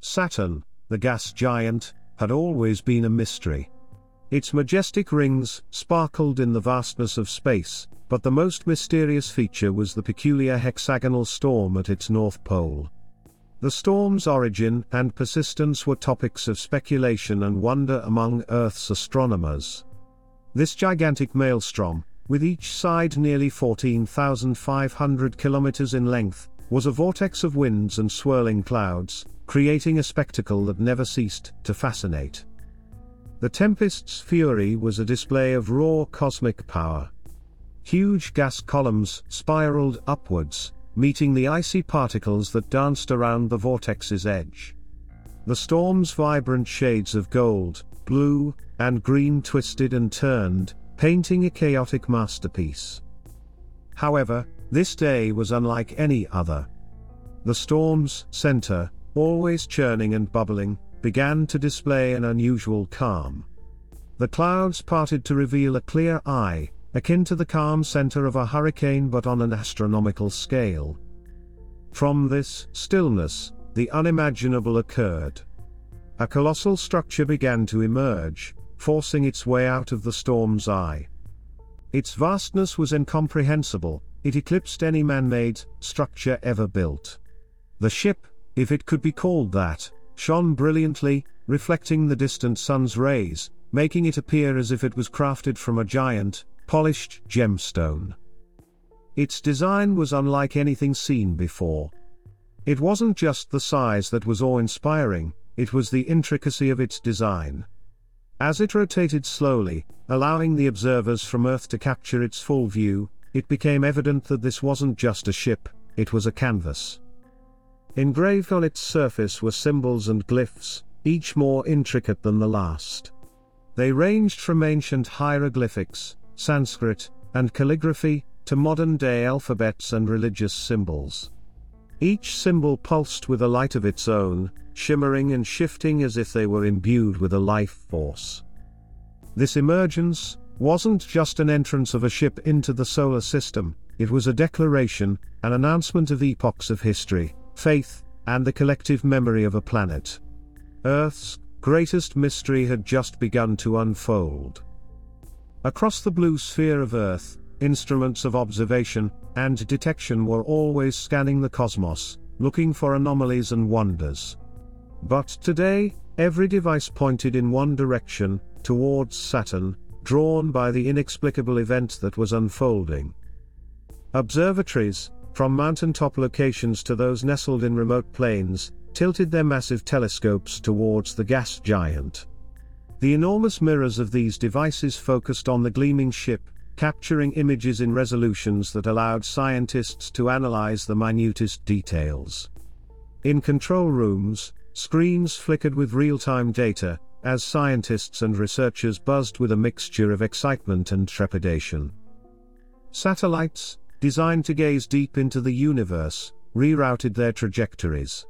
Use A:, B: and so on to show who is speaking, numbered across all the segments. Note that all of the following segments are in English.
A: Saturn, the gas giant, had always been a mystery. Its majestic rings sparkled in the vastness of space, but the most mysterious feature was the peculiar hexagonal storm at its north pole. The storm's origin and persistence were topics of speculation and wonder among Earth's astronomers. This gigantic maelstrom, with each side nearly 14,500 kilometers in length, was a vortex of winds and swirling clouds, creating a spectacle that never ceased to fascinate. The tempest's fury was a display of raw cosmic power. Huge gas columns spiraled upwards, meeting the icy particles that danced around the vortex's edge. The storm's vibrant shades of gold, blue, and green twisted and turned, painting a chaotic masterpiece. However, this day was unlike any other. The storm's center, always churning and bubbling, began to display an unusual calm. The clouds parted to reveal a clear eye, akin to the calm center of a hurricane but on an astronomical scale. From this stillness, the unimaginable occurred. A colossal structure began to emerge, forcing its way out of the storm's eye. Its vastness was incomprehensible, it eclipsed any man made structure ever built. The ship, if it could be called that, shone brilliantly, reflecting the distant sun's rays, making it appear as if it was crafted from a giant, polished gemstone. Its design was unlike anything seen before. It wasn't just the size that was awe inspiring, it was the intricacy of its design. As it rotated slowly, allowing the observers from Earth to capture its full view, it became evident that this wasn't just a ship, it was a canvas. Engraved on its surface were symbols and glyphs, each more intricate than the last. They ranged from ancient hieroglyphics, Sanskrit, and calligraphy, to modern day alphabets and religious symbols. Each symbol pulsed with a light of its own, shimmering and shifting as if they were imbued with a life force. This emergence wasn't just an entrance of a ship into the solar system, it was a declaration, an announcement of epochs of history, faith, and the collective memory of a planet. Earth's greatest mystery had just begun to unfold. Across the blue sphere of Earth, instruments of observation and detection were always scanning the cosmos, looking for anomalies and wonders. But today, every device pointed in one direction, towards Saturn, drawn by the inexplicable event that was unfolding. Observatories, from mountaintop locations to those nestled in remote plains, tilted their massive telescopes towards the gas giant. The enormous mirrors of these devices focused on the gleaming ship, capturing images in resolutions that allowed scientists to analyze the minutest details. In control rooms, screens flickered with real-time data, as scientists and researchers buzzed with a mixture of excitement and trepidation. Satellites, designed to gaze deep into the universe, rerouted their trajectories.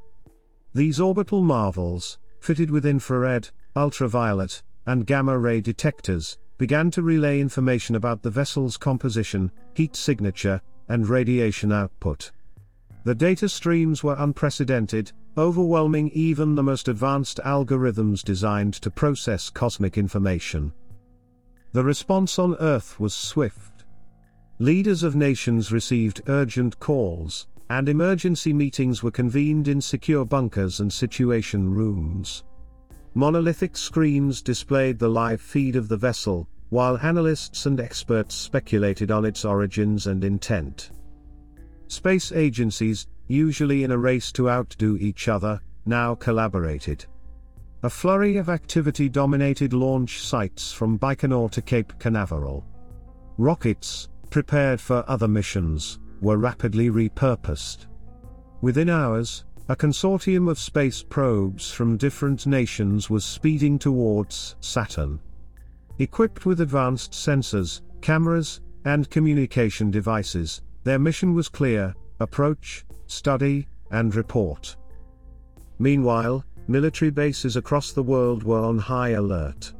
A: These orbital marvels, fitted with infrared, ultraviolet, and gamma ray detectors, began to relay information about the vessel's composition, heat signature, and radiation output. The data streams were unprecedented, overwhelming even the most advanced algorithms designed to process cosmic information. The response on Earth was swift. Leaders of nations received urgent calls, and emergency meetings were convened in secure bunkers and situation rooms. Monolithic screens displayed the live feed of the vessel, while analysts and experts speculated on its origins and intent. Space agencies, usually in a race to outdo each other, now collaborated. A flurry of activity dominated launch sites from Baikonur to Cape Canaveral. Rockets, prepared for other missions, were rapidly repurposed. Within hours, a consortium of space probes from different nations was speeding towards Saturn. Equipped with advanced sensors, cameras, and communication devices, their mission was clear approach, study, and report. Meanwhile, military bases across the world were on high alert.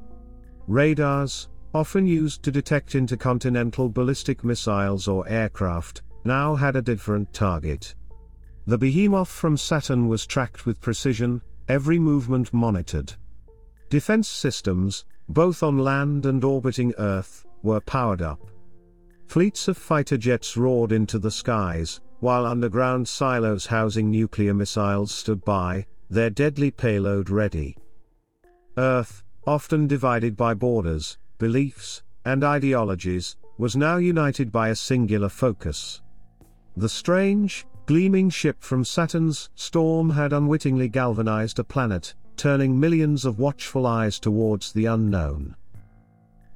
A: Radars, often used to detect intercontinental ballistic missiles or aircraft, now had a different target. The behemoth from Saturn was tracked with precision, every movement monitored. Defense systems, both on land and orbiting Earth, were powered up. Fleets of fighter jets roared into the skies, while underground silos housing nuclear missiles stood by, their deadly payload ready. Earth, often divided by borders, beliefs, and ideologies, was now united by a singular focus. The strange, gleaming ship from Saturn's storm had unwittingly galvanized a planet, turning millions of watchful eyes towards the unknown.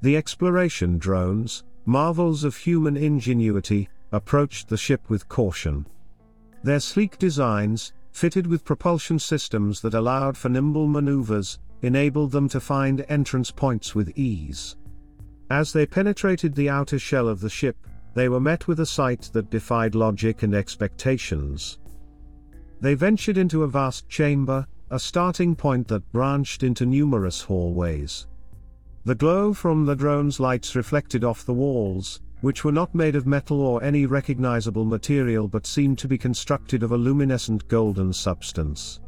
A: The exploration drones, marvels of human ingenuity, approached the ship with caution. Their sleek designs, fitted with propulsion systems that allowed for nimble maneuvers, enabled them to find entrance points with ease. As they penetrated the outer shell of the ship, they were met with a sight that defied logic and expectations. They ventured into a vast chamber, a starting point that branched into numerous hallways. The glow from the drone's lights reflected off the walls, which were not made of metal or any recognizable material but seemed to be constructed of a luminescent golden substance.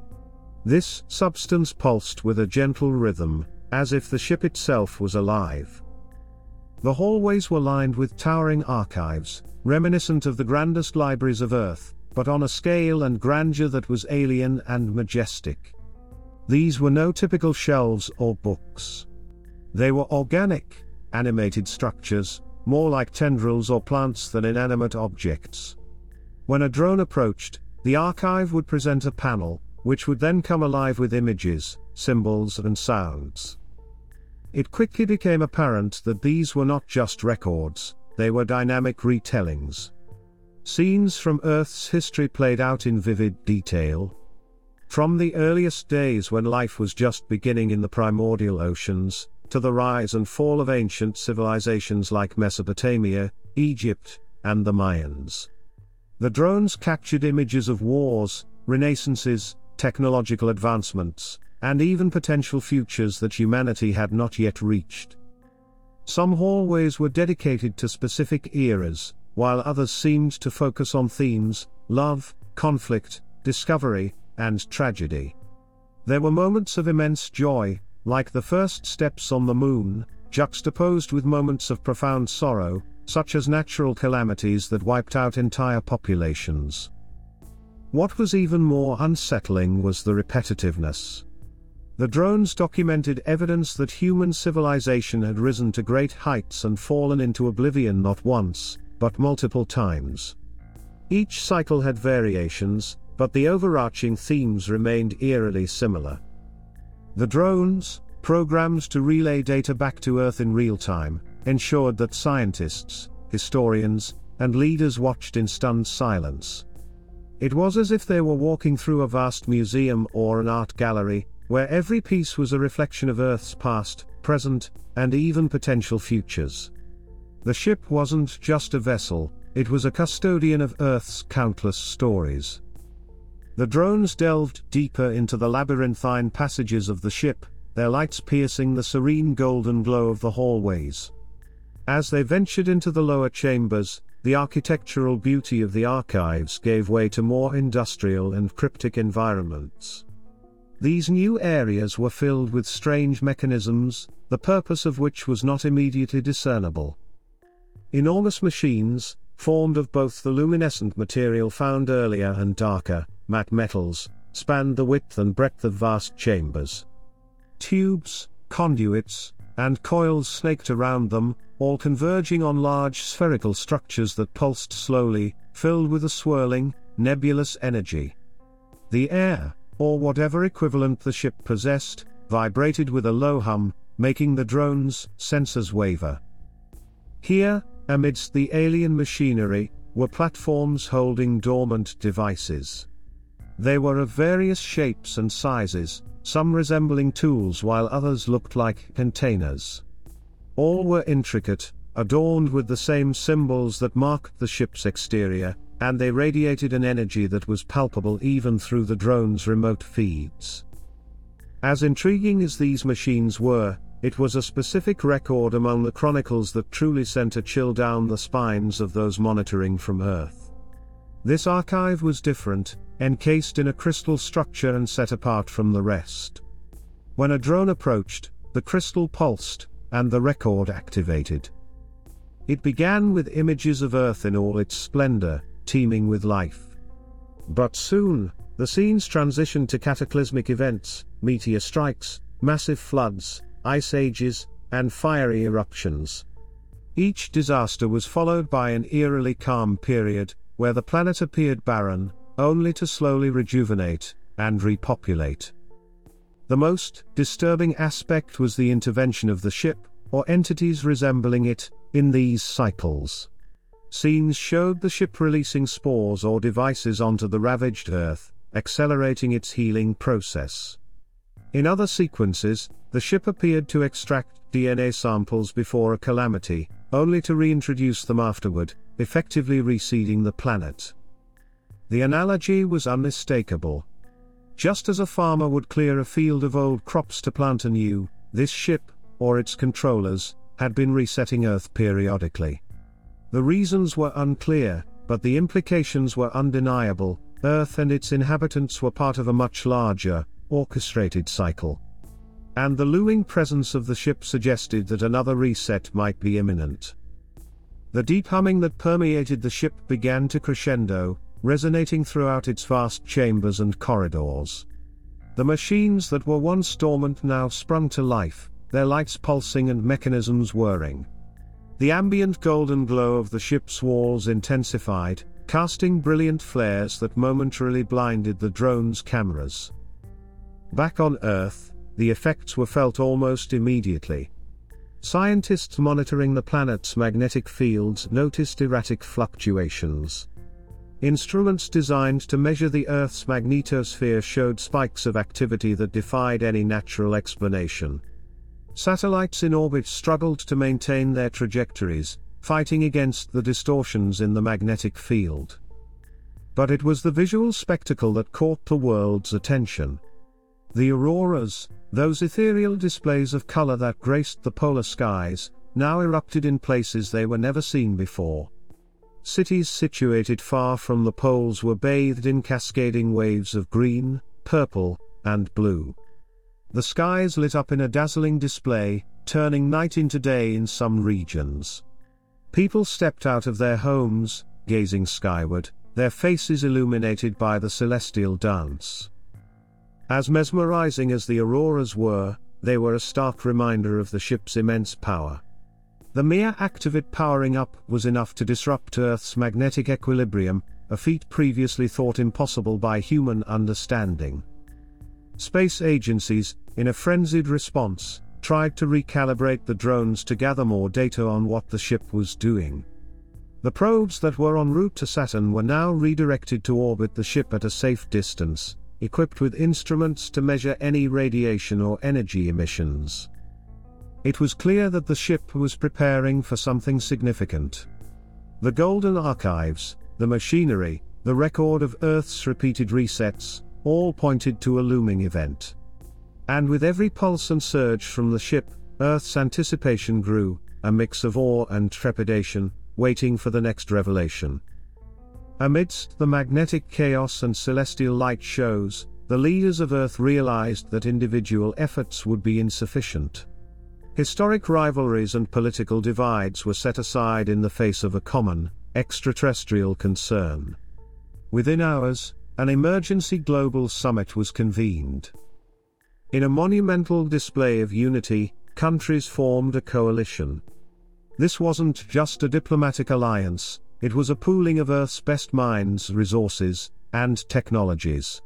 A: This substance pulsed with a gentle rhythm, as if the ship itself was alive. The hallways were lined with towering archives, reminiscent of the grandest libraries of Earth, but on a scale and grandeur that was alien and majestic. These were no typical shelves or books. They were organic, animated structures, more like tendrils or plants than inanimate objects. When a drone approached, the archive would present a panel, which would then come alive with images, symbols, and sounds. It quickly became apparent that these were not just records, they were dynamic retellings. Scenes from Earth's history played out in vivid detail. From the earliest days when life was just beginning in the primordial oceans, to the rise and fall of ancient civilizations like Mesopotamia, Egypt, and the Mayans. The drones captured images of wars, renaissances, technological advancements, and even potential futures that humanity had not yet reached. Some hallways were dedicated to specific eras, while others seemed to focus on themes love, conflict, discovery, and tragedy. There were moments of immense joy, like the first steps on the moon, juxtaposed with moments of profound sorrow, such as natural calamities that wiped out entire populations. What was even more unsettling was the repetitiveness. The drones documented evidence that human civilization had risen to great heights and fallen into oblivion not once, but multiple times. Each cycle had variations, but the overarching themes remained eerily similar. The drones, programmed to relay data back to Earth in real time, ensured that scientists, historians, and leaders watched in stunned silence. It was as if they were walking through a vast museum or an art gallery, where every piece was a reflection of Earth's past, present, and even potential futures. The ship wasn't just a vessel, it was a custodian of Earth's countless stories. The drones delved deeper into the labyrinthine passages of the ship, their lights piercing the serene golden glow of the hallways. As they ventured into the lower chambers, the architectural beauty of the archives gave way to more industrial and cryptic environments. These new areas were filled with strange mechanisms, the purpose of which was not immediately discernible. Enormous machines, formed of both the luminescent material found earlier and darker, matte metals, spanned the width and breadth of vast chambers. Tubes, conduits, and coils snaked around them, all converging on large spherical structures that pulsed slowly, filled with a swirling, nebulous energy. The air, or whatever equivalent the ship possessed, vibrated with a low hum, making the drone's sensors waver. Here, amidst the alien machinery, were platforms holding dormant devices. They were of various shapes and sizes, some resembling tools while others looked like containers. All were intricate, adorned with the same symbols that marked the ship's exterior, and they radiated an energy that was palpable even through the drone's remote feeds. As intriguing as these machines were, it was a specific record among the chronicles that truly sent a chill down the spines of those monitoring from Earth. This archive was different, encased in a crystal structure and set apart from the rest. When a drone approached, the crystal pulsed, and the record activated. It began with images of Earth in all its splendor, teeming with life. But soon, the scenes transitioned to cataclysmic events, meteor strikes, massive floods, ice ages, and fiery eruptions. Each disaster was followed by an eerily calm period, where the planet appeared barren, only to slowly rejuvenate and repopulate. The most disturbing aspect was the intervention of the ship, or entities resembling it, in these cycles. Scenes showed the ship releasing spores or devices onto the ravaged Earth, accelerating its healing process. In other sequences, the ship appeared to extract DNA samples before a calamity, only to reintroduce them afterward, effectively reseeding the planet. The analogy was unmistakable. Just as a farmer would clear a field of old crops to plant anew, this ship, or its controllers, had been resetting Earth periodically. The reasons were unclear, but the implications were undeniable Earth and its inhabitants were part of a much larger, orchestrated cycle. And the looming presence of the ship suggested that another reset might be imminent. The deep humming that permeated the ship began to crescendo, resonating throughout its vast chambers and corridors. The machines that were once dormant now sprung to life, their lights pulsing and mechanisms whirring. The ambient golden glow of the ship's walls intensified, casting brilliant flares that momentarily blinded the drone's cameras. Back on Earth, the effects were felt almost immediately. Scientists monitoring the planet's magnetic fields noticed erratic fluctuations. Instruments designed to measure the Earth's magnetosphere showed spikes of activity that defied any natural explanation. Satellites in orbit struggled to maintain their trajectories, fighting against the distortions in the magnetic field. But it was the visual spectacle that caught the world's attention. The auroras, those ethereal displays of color that graced the polar skies, now erupted in places they were never seen before. Cities situated far from the poles were bathed in cascading waves of green, purple, and blue. The skies lit up in a dazzling display, turning night into day in some regions. People stepped out of their homes, gazing skyward, their faces illuminated by the celestial dance. As mesmerizing as the auroras were, they were a stark reminder of the ship's immense power. The mere act of it powering up was enough to disrupt Earth's magnetic equilibrium, a feat previously thought impossible by human understanding. Space agencies, in a frenzied response, tried to recalibrate the drones to gather more data on what the ship was doing. The probes that were en route to Saturn were now redirected to orbit the ship at a safe distance, equipped with instruments to measure any radiation or energy emissions. It was clear that the ship was preparing for something significant. The golden archives, the machinery, the record of Earth's repeated resets, all pointed to a looming event. And with every pulse and surge from the ship, Earth's anticipation grew, a mix of awe and trepidation, waiting for the next revelation. Amidst the magnetic chaos and celestial light shows, the leaders of Earth realized that individual efforts would be insufficient. Historic rivalries and political divides were set aside in the face of a common, extraterrestrial concern. Within hours, an emergency global summit was convened. In a monumental display of unity, countries formed a coalition. This wasn't just a diplomatic alliance, it was a pooling of Earth's best minds, resources, and technologies.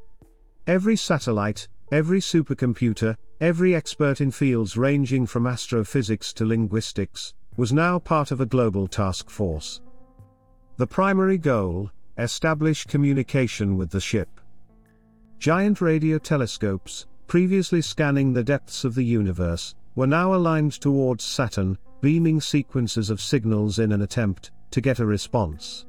A: Every satellite, every supercomputer, every expert in fields ranging from astrophysics to linguistics, was now part of a global task force. The primary goal, establish communication with the ship. Giant radio telescopes, previously scanning the depths of the universe, were now aligned towards Saturn, beaming sequences of signals in an attempt to get a response.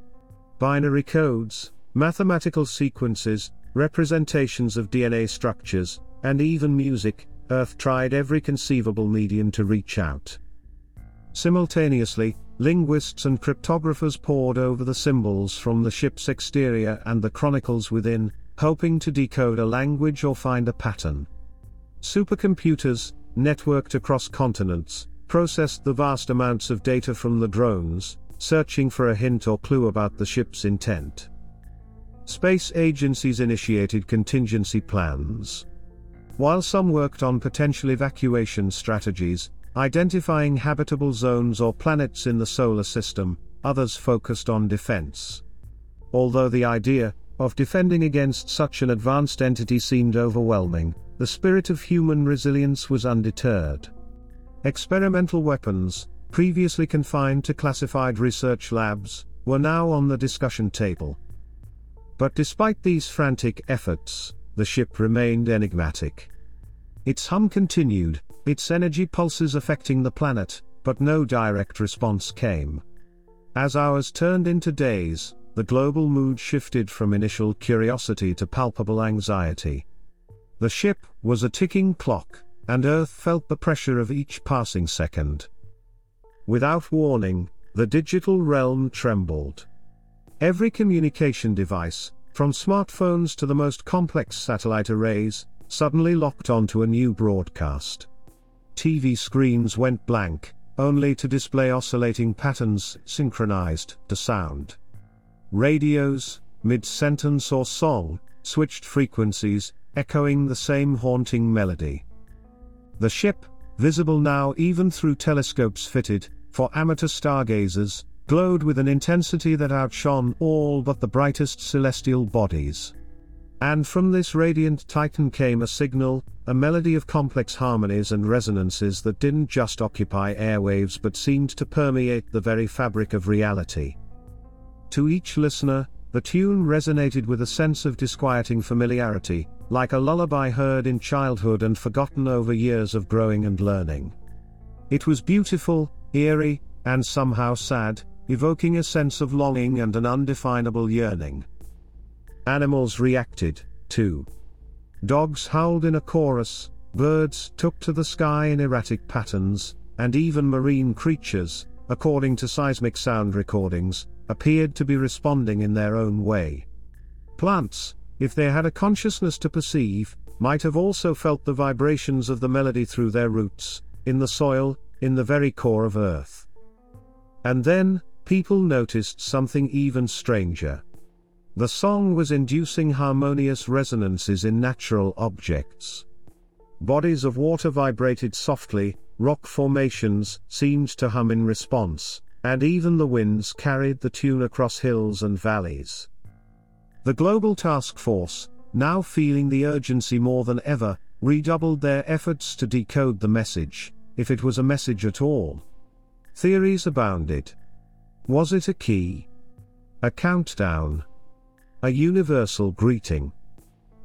A: Binary codes, mathematical sequences, representations of DNA structures, and even music, Earth tried every conceivable medium to reach out. Simultaneously, linguists and cryptographers pored over the symbols from the ship's exterior and the chronicles within, hoping to decode a language or find a pattern. Supercomputers, networked across continents, processed the vast amounts of data from the drones, searching for a hint or clue about the ship's intent. Space agencies initiated contingency plans. While some worked on potential evacuation strategies, identifying habitable zones or planets in the solar system, others focused on defense. Although the idea of defending against such an advanced entity seemed overwhelming, the spirit of human resilience was undeterred. Experimental weapons, previously confined to classified research labs, were now on the discussion table. But despite these frantic efforts, the ship remained enigmatic. Its hum continued, its energy pulses affecting the planet, but no direct response came. As hours turned into days, the global mood shifted from initial curiosity to palpable anxiety. The ship was a ticking clock, and Earth felt the pressure of each passing second. Without warning, the digital realm trembled. Every communication device, from smartphones to the most complex satellite arrays, suddenly locked onto a new broadcast. TV screens went blank, only to display oscillating patterns synchronized to sound. Radios, mid sentence or song, switched frequencies, echoing the same haunting melody. The ship, visible now even through telescopes fitted for amateur stargazers, glowed with an intensity that outshone all but the brightest celestial bodies. And from this radiant titan came a signal, a melody of complex harmonies and resonances that didn't just occupy airwaves but seemed to permeate the very fabric of reality. To each listener, the tune resonated with a sense of disquieting familiarity, like a lullaby heard in childhood and forgotten over years of growing and learning. It was beautiful, eerie, and somehow sad, evoking a sense of longing and an undefinable yearning. Animals reacted, too. Dogs howled in a chorus, birds took to the sky in erratic patterns, and even marine creatures, according to seismic sound recordings, appeared to be responding in their own way. Plants, if they had a consciousness to perceive, might have also felt the vibrations of the melody through their roots, in the soil, in the very core of Earth. And then, people noticed something even stranger. The song was inducing harmonious resonances in natural objects. Bodies of water vibrated softly, rock formations seemed to hum in response, and even the winds carried the tune across hills and valleys. The Global Task Force, now feeling the urgency more than ever, redoubled their efforts to decode the message, if it was a message at all. Theories abounded. Was it a key? A countdown? A universal greeting?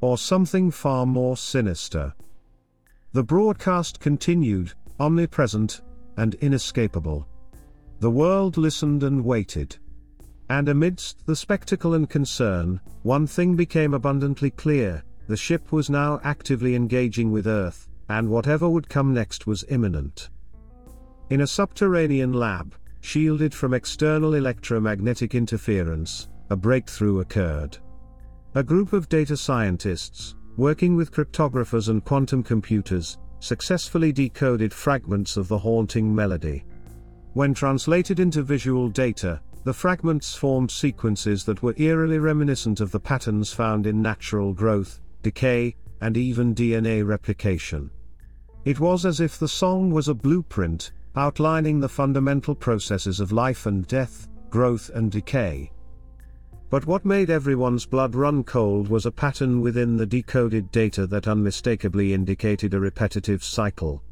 A: Or something far more sinister? The broadcast continued, omnipresent, and inescapable. The world listened and waited. And amidst the spectacle and concern, one thing became abundantly clear the ship was now actively engaging with Earth, and whatever would come next was imminent. In a subterranean lab, shielded from external electromagnetic interference, a breakthrough occurred. A group of data scientists, working with cryptographers and quantum computers, successfully decoded fragments of the haunting melody. When translated into visual data, the fragments formed sequences that were eerily reminiscent of the patterns found in natural growth, decay, and even DNA replication. It was as if the song was a blueprint, outlining the fundamental processes of life and death, growth and decay. But what made everyone's blood run cold was a pattern within the decoded data that unmistakably indicated a repetitive cycle.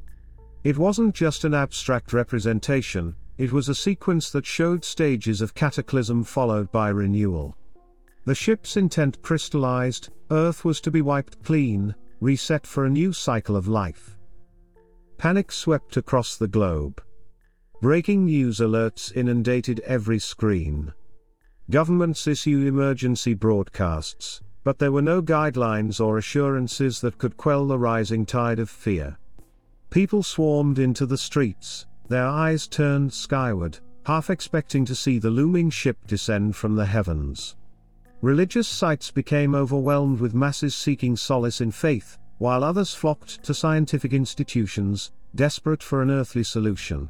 A: It wasn't just an abstract representation, it was a sequence that showed stages of cataclysm followed by renewal. The ship's intent crystallized, Earth was to be wiped clean, reset for a new cycle of life. Panic swept across the globe. Breaking news alerts inundated every screen. Governments issued emergency broadcasts, but there were no guidelines or assurances that could quell the rising tide of fear. People swarmed into the streets, their eyes turned skyward, half expecting to see the looming ship descend from the heavens. Religious sites became overwhelmed with masses seeking solace in faith, while others flocked to scientific institutions, desperate for an earthly solution.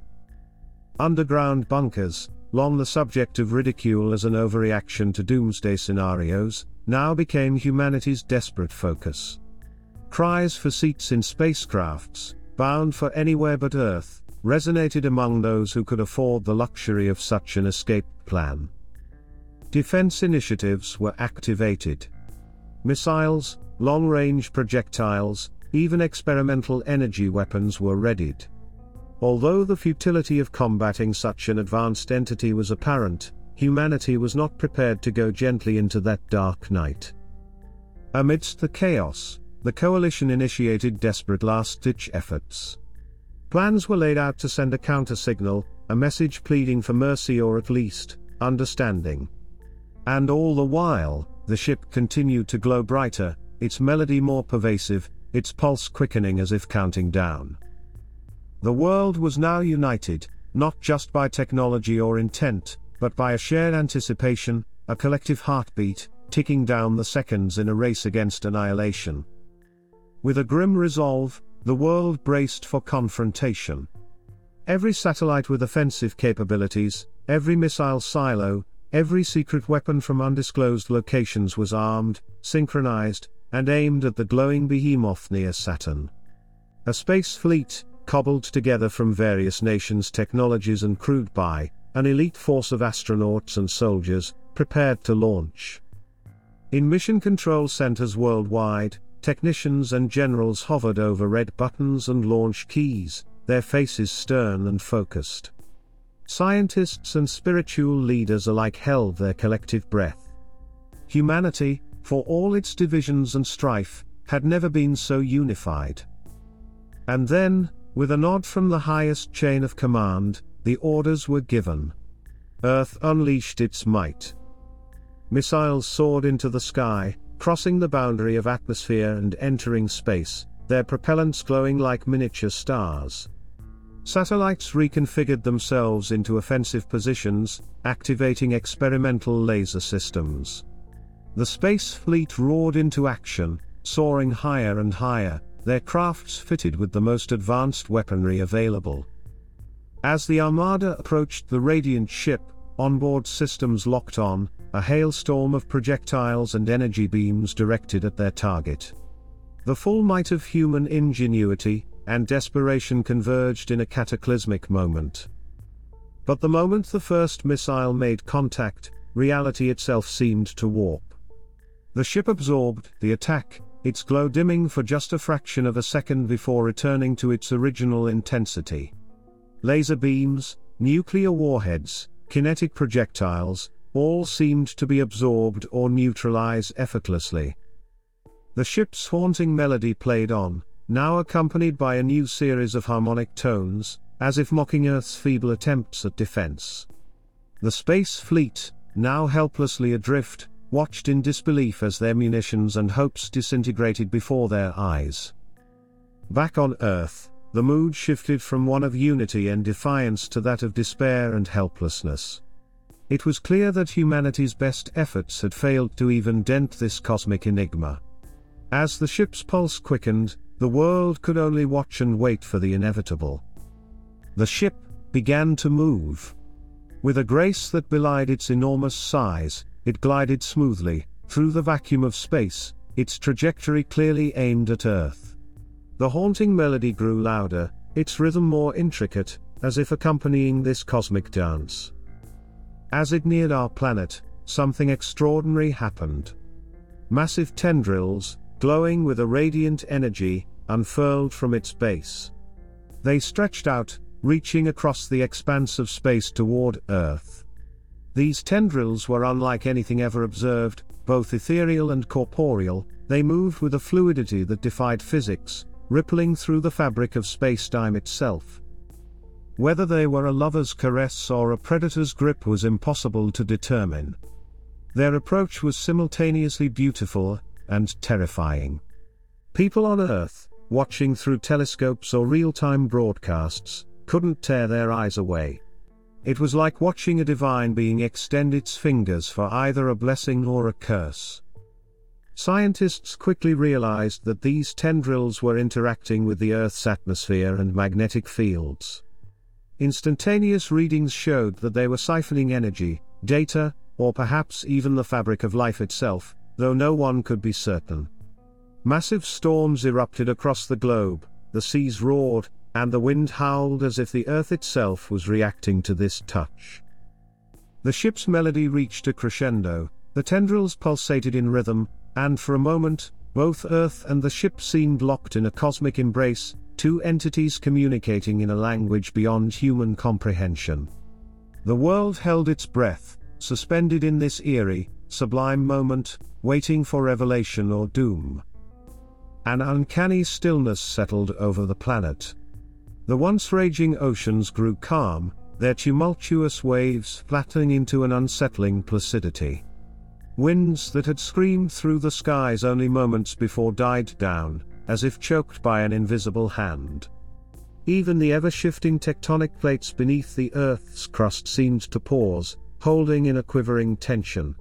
A: Underground bunkers, long the subject of ridicule as an overreaction to doomsday scenarios, now became humanity's desperate focus. Cries for seats in spacecrafts, bound for anywhere but Earth, resonated among those who could afford the luxury of such an escape plan. Defense initiatives were activated. Missiles, long range projectiles, even experimental energy weapons were readied. Although the futility of combating such an advanced entity was apparent, humanity was not prepared to go gently into that dark night. Amidst the chaos, the coalition initiated desperate last ditch efforts. Plans were laid out to send a counter signal, a message pleading for mercy or at least, understanding. And all the while, the ship continued to glow brighter, its melody more pervasive, its pulse quickening as if counting down. The world was now united, not just by technology or intent, but by a shared anticipation, a collective heartbeat, ticking down the seconds in a race against annihilation. With a grim resolve, the world braced for confrontation. Every satellite with offensive capabilities, every missile silo, every secret weapon from undisclosed locations was armed, synchronized, and aimed at the glowing behemoth near Saturn. A space fleet, cobbled together from various nations' technologies and crewed by an elite force of astronauts and soldiers, prepared to launch. In mission control centers worldwide, technicians and generals hovered over red buttons and launch keys, their faces stern and focused. Scientists and spiritual leaders alike held their collective breath. Humanity, for all its divisions and strife, had never been so unified. And then, with a nod from the highest chain of command, the orders were given. Earth unleashed its might. Missiles soared into the sky, crossing the boundary of atmosphere and entering space, their propellants glowing like miniature stars. Satellites reconfigured themselves into offensive positions, activating experimental laser systems. The space fleet roared into action, soaring higher and higher, their crafts fitted with the most advanced weaponry available. As the Armada approached the Radiant ship, onboard systems locked on, a hailstorm of projectiles and energy beams directed at their target. The full might of human ingenuity and desperation converged in a cataclysmic moment. But the moment the first missile made contact, reality itself seemed to warp. The ship absorbed the attack, its glow dimming for just a fraction of a second before returning to its original intensity. Laser beams, nuclear warheads, kinetic projectiles, all seemed to be absorbed or neutralized effortlessly. The ship's haunting melody played on, now accompanied by a new series of harmonic tones, as if mocking Earth's feeble attempts at defense. The space fleet, now helplessly adrift, watched in disbelief as their munitions and hopes disintegrated before their eyes. Back on Earth, the mood shifted from one of unity and defiance to that of despair and helplessness. It was clear that humanity's best efforts had failed to even dent this cosmic enigma. As the ship's pulse quickened, the world could only watch and wait for the inevitable. The ship began to move. With a grace that belied its enormous size, it glided smoothly, through the vacuum of space, its trajectory clearly aimed at Earth. The haunting melody grew louder, its rhythm more intricate, as if accompanying this cosmic dance. As it neared our planet, something extraordinary happened. Massive tendrils, glowing with a radiant energy, unfurled from its base. They stretched out, reaching across the expanse of space toward Earth. These tendrils were unlike anything ever observed, both ethereal and corporeal, they moved with a fluidity that defied physics, rippling through the fabric of space-time itself. Whether they were a lover's caress or a predator's grip was impossible to determine. Their approach was simultaneously beautiful and terrifying. People on Earth, watching through telescopes or real-time broadcasts, couldn't tear their eyes away. It was like watching a divine being extend its fingers for either a blessing or a curse. Scientists quickly realized that these tendrils were interacting with the Earth's atmosphere and magnetic fields. Instantaneous readings showed that they were siphoning energy, data, or perhaps even the fabric of life itself, though no one could be certain. Massive storms erupted across the globe, the seas roared, and the wind howled as if the earth itself was reacting to this touch. The ship's melody reached a crescendo, the tendrils pulsated in rhythm, and for a moment, both Earth and the ship seemed locked in a cosmic embrace, two entities communicating in a language beyond human comprehension. The world held its breath, suspended in this eerie, sublime moment, waiting for revelation or doom. An uncanny stillness settled over the planet. The once raging oceans grew calm, their tumultuous waves flattening into an unsettling placidity. Winds that had screamed through the skies only moments before died down, as if choked by an invisible hand. Even the ever shifting tectonic plates beneath the Earth's crust seemed to pause, holding in a quivering tension.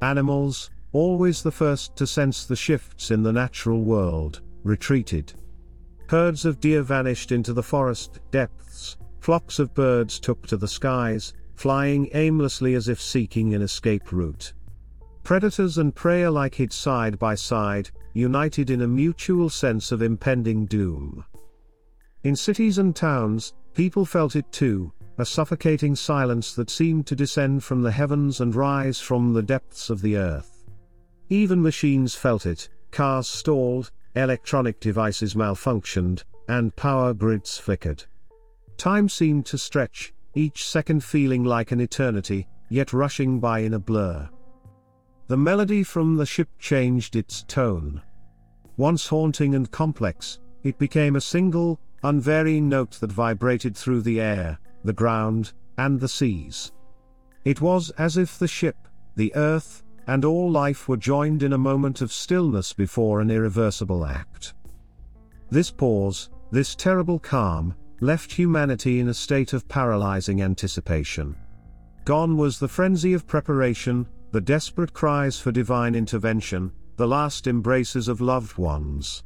A: Animals, always the first to sense the shifts in the natural world, retreated. Herds of deer vanished into the forest depths, flocks of birds took to the skies, flying aimlessly as if seeking an escape route. Predators and prey alike hid side by side, united in a mutual sense of impending doom. In cities and towns, people felt it too, a suffocating silence that seemed to descend from the heavens and rise from the depths of the earth. Even machines felt it, cars stalled, electronic devices malfunctioned, and power grids flickered. Time seemed to stretch, each second feeling like an eternity, yet rushing by in a blur. The melody from the ship changed its tone. Once haunting and complex, it became a single, unvarying note that vibrated through the air, the ground, and the seas. It was as if the ship, the earth, and all life were joined in a moment of stillness before an irreversible act. This pause, this terrible calm, left humanity in a state of paralyzing anticipation. Gone was the frenzy of preparation, the desperate cries for divine intervention, the last embraces of loved ones.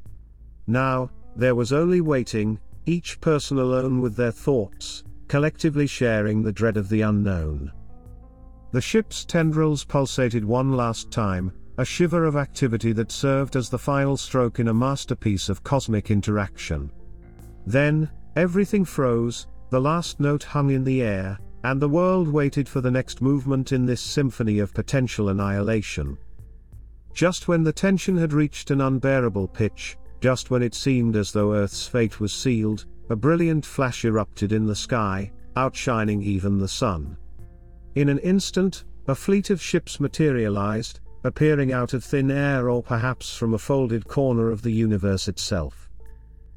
A: Now, there was only waiting, each person alone with their thoughts, collectively sharing the dread of the unknown. The ship's tendrils pulsated one last time, a shiver of activity that served as the final stroke in a masterpiece of cosmic interaction. Then, everything froze, the last note hung in the air, and the world waited for the next movement in this symphony of potential annihilation. Just when the tension had reached an unbearable pitch, just when it seemed as though Earth's fate was sealed, a brilliant flash erupted in the sky, outshining even the sun. In an instant, a fleet of ships materialized, appearing out of thin air or perhaps from a folded corner of the universe itself.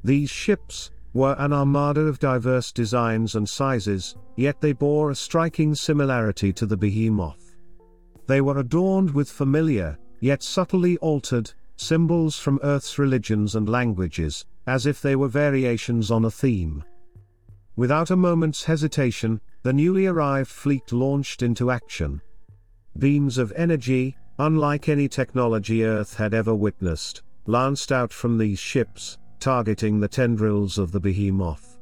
A: These ships, were an armada of diverse designs and sizes, yet they bore a striking similarity to the behemoth. They were adorned with familiar, yet subtly altered, symbols from Earth's religions and languages, as if they were variations on a theme. Without a moment's hesitation, the newly arrived fleet launched into action. Beams of energy, unlike any technology Earth had ever witnessed, lanced out from these ships, targeting the tendrils of the behemoth.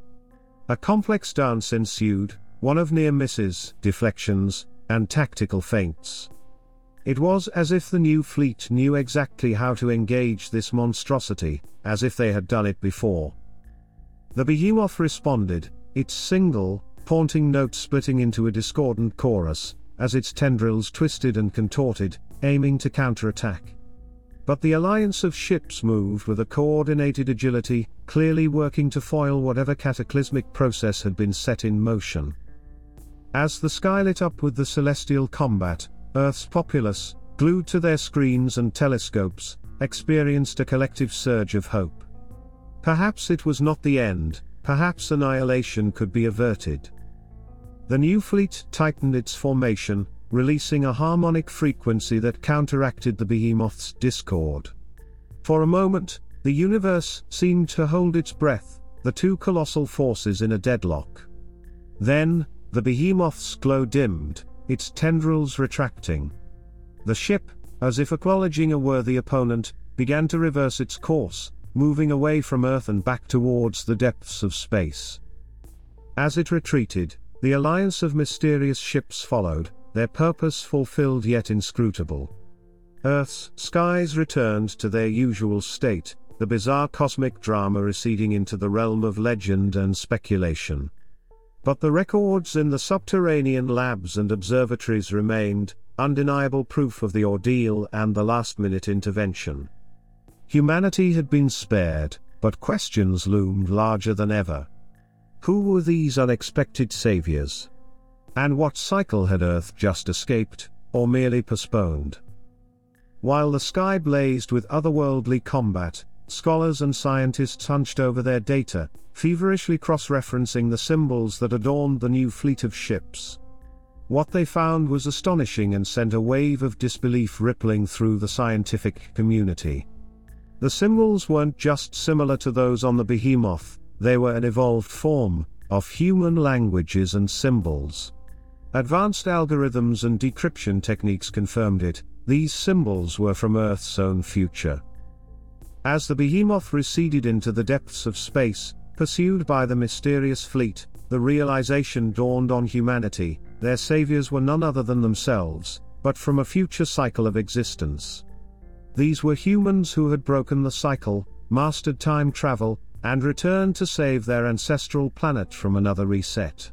A: A complex dance ensued, one of near misses, deflections, and tactical feints. It was as if the new fleet knew exactly how to engage this monstrosity, as if they had done it before. The behemoth responded, its single, haunting note splitting into a discordant chorus, as its tendrils twisted and contorted, aiming to counterattack. But the alliance of ships moved with a coordinated agility, clearly working to foil whatever cataclysmic process had been set in motion. As the sky lit up with the celestial combat, Earth's populace, glued to their screens and telescopes, experienced a collective surge of hope. Perhaps it was not the end, perhaps annihilation could be averted. The new fleet tightened its formation, releasing a harmonic frequency that counteracted the behemoth's discord. For a moment, the universe seemed to hold its breath, the two colossal forces in a deadlock. Then, the behemoth's glow dimmed, its tendrils retracting. The ship, as if acknowledging a worthy opponent, began to reverse its course, moving away from Earth and back towards the depths of space. As it retreated, the alliance of mysterious ships followed, their purpose fulfilled yet inscrutable. Earth's skies returned to their usual state, the bizarre cosmic drama receding into the realm of legend and speculation. But the records in the subterranean labs and observatories remained, undeniable proof of the ordeal and the last minute intervention. Humanity had been spared, but questions loomed larger than ever. Who were these unexpected saviors? And what cycle had Earth just escaped, or merely postponed? While the sky blazed with otherworldly combat, scholars and scientists hunched over their data, feverishly cross-referencing the symbols that adorned the new fleet of ships. What they found was astonishing and sent a wave of disbelief rippling through the scientific community. The symbols weren't just similar to those on the behemoth, they were an evolved form of human languages and symbols. Advanced algorithms and decryption techniques confirmed it, these symbols were from Earth's own future. As the behemoth receded into the depths of space, pursued by the mysterious fleet, the realization dawned on humanity, their saviors were none other than themselves, but from a future cycle of existence. These were humans who had broken the cycle, mastered time travel, and return to save their ancestral planet from another reset.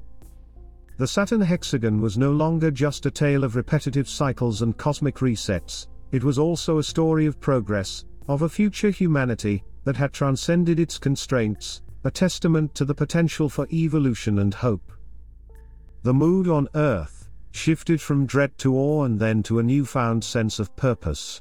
A: The Saturn hexagon was no longer just a tale of repetitive cycles and cosmic resets, it was also a story of progress, of a future humanity that had transcended its constraints, a testament to the potential for evolution and hope. The mood on Earth shifted from dread to awe and then to a newfound sense of purpose.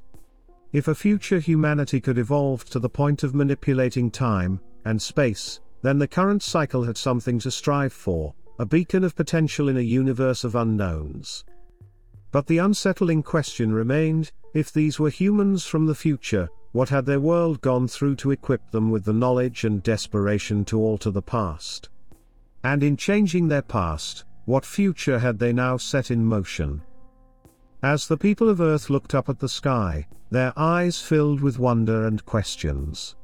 A: If a future humanity could evolve to the point of manipulating time and space, then the current cycle had something to strive for, a beacon of potential in a universe of unknowns. But the unsettling question remained if these were humans from the future, what had their world gone through to equip them with the knowledge and desperation to alter the past? And in changing their past, what future had they now set in motion? As the people of Earth looked up at the sky, their eyes filled with wonder and questions.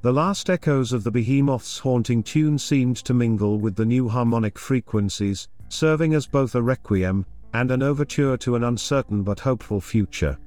A: The last echoes of the behemoth's haunting tune seemed to mingle with the new harmonic frequencies, serving as both a requiem and an overture to an uncertain but hopeful future.